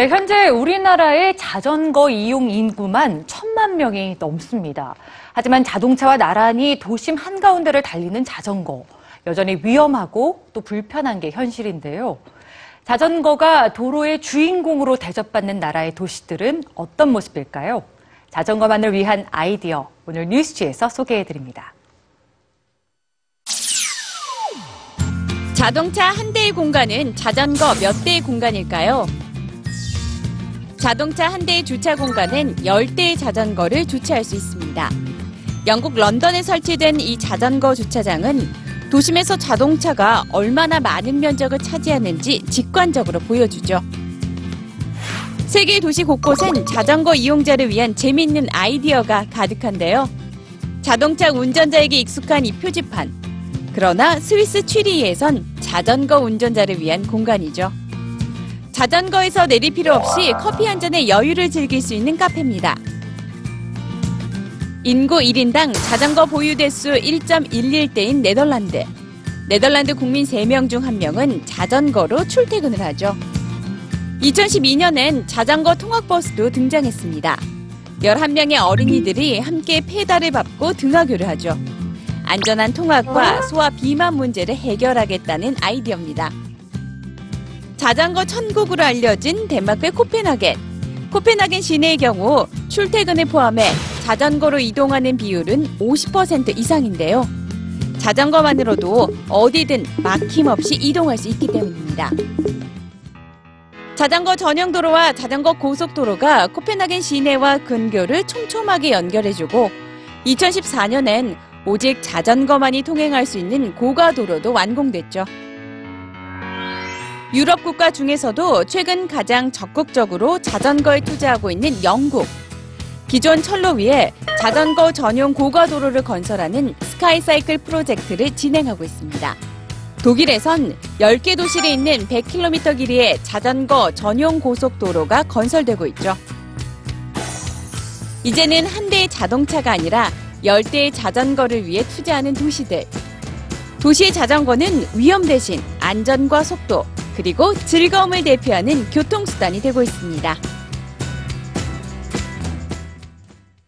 네, 현재 우리나라의 자전거 이용 인구만 천만 명이 넘습니다. 하지만 자동차와 나란히 도심 한가운데를 달리는 자전거. 여전히 위험하고 또 불편한 게 현실인데요. 자전거가 도로의 주인공으로 대접받는 나라의 도시들은 어떤 모습일까요? 자전거만을 위한 아이디어 오늘 뉴스지에서 소개해 드립니다. 자동차 한 대의 공간은 자전거 몇 대의 공간일까요? 자동차 한 대의 주차 공간은 10대의 자전거를 주차할 수 있습니다. 영국 런던에 설치된 이 자전거 주차장은 도심에서 자동차가 얼마나 많은 면적을 차지하는지 직관적으로 보여주죠. 세계 도시 곳곳엔 자전거 이용자를 위한 재미있는 아이디어가 가득한데요. 자동차 운전자에게 익숙한 이 표지판. 그러나 스위스 취리히에선 자전거 운전자를 위한 공간이죠. 자전거에서 내릴 필요 없이 커피 한 잔의 여유를 즐길 수 있는 카페입니다. 인구 1인당 자전거 보유 대수 1.11대인 네덜란드. 네덜란드 국민 3명 중 1명은 자전거로 출퇴근을 하죠. 2012년엔 자전거 통학버스도 등장했습니다. 11명의 어린이들이 함께 페달을 밟고 등하교를 하죠. 안전한 통학과 소화 비만 문제를 해결하겠다는 아이디어입니다. 자전거 천국으로 알려진 덴마크의 코펜하겐. 코펜하겐 시내의 경우 출퇴근을 포함해 자전거로 이동하는 비율은 50% 이상인데요. 자전거만으로도 어디든 막힘없이 이동할 수 있기 때문입니다. 자전거 전용 도로와 자전거 고속도로가 코펜하겐 시내와 근교를 촘촘하게 연결해주고 2014년엔 오직 자전거만이 통행할 수 있는 고가도로도 완공됐죠. 유럽 국가 중에서도 최근 가장 적극적으로 자전거에 투자하고 있는 영국. 기존 철로 위에 자전거 전용 고가도로를 건설하는 스카이사이클 프로젝트를 진행하고 있습니다. 독일에선 10개 도시에 있는 100km 길이의 자전거 전용 고속도로가 건설되고 있죠. 이제는 한 대의 자동차가 아니라 10대의 자전거를 위해 투자하는 도시들. 도시의 자전거는 위험 대신 안전과 속도, 그리고 즐거움을 대표하는 교통수단이 되고 있습니다.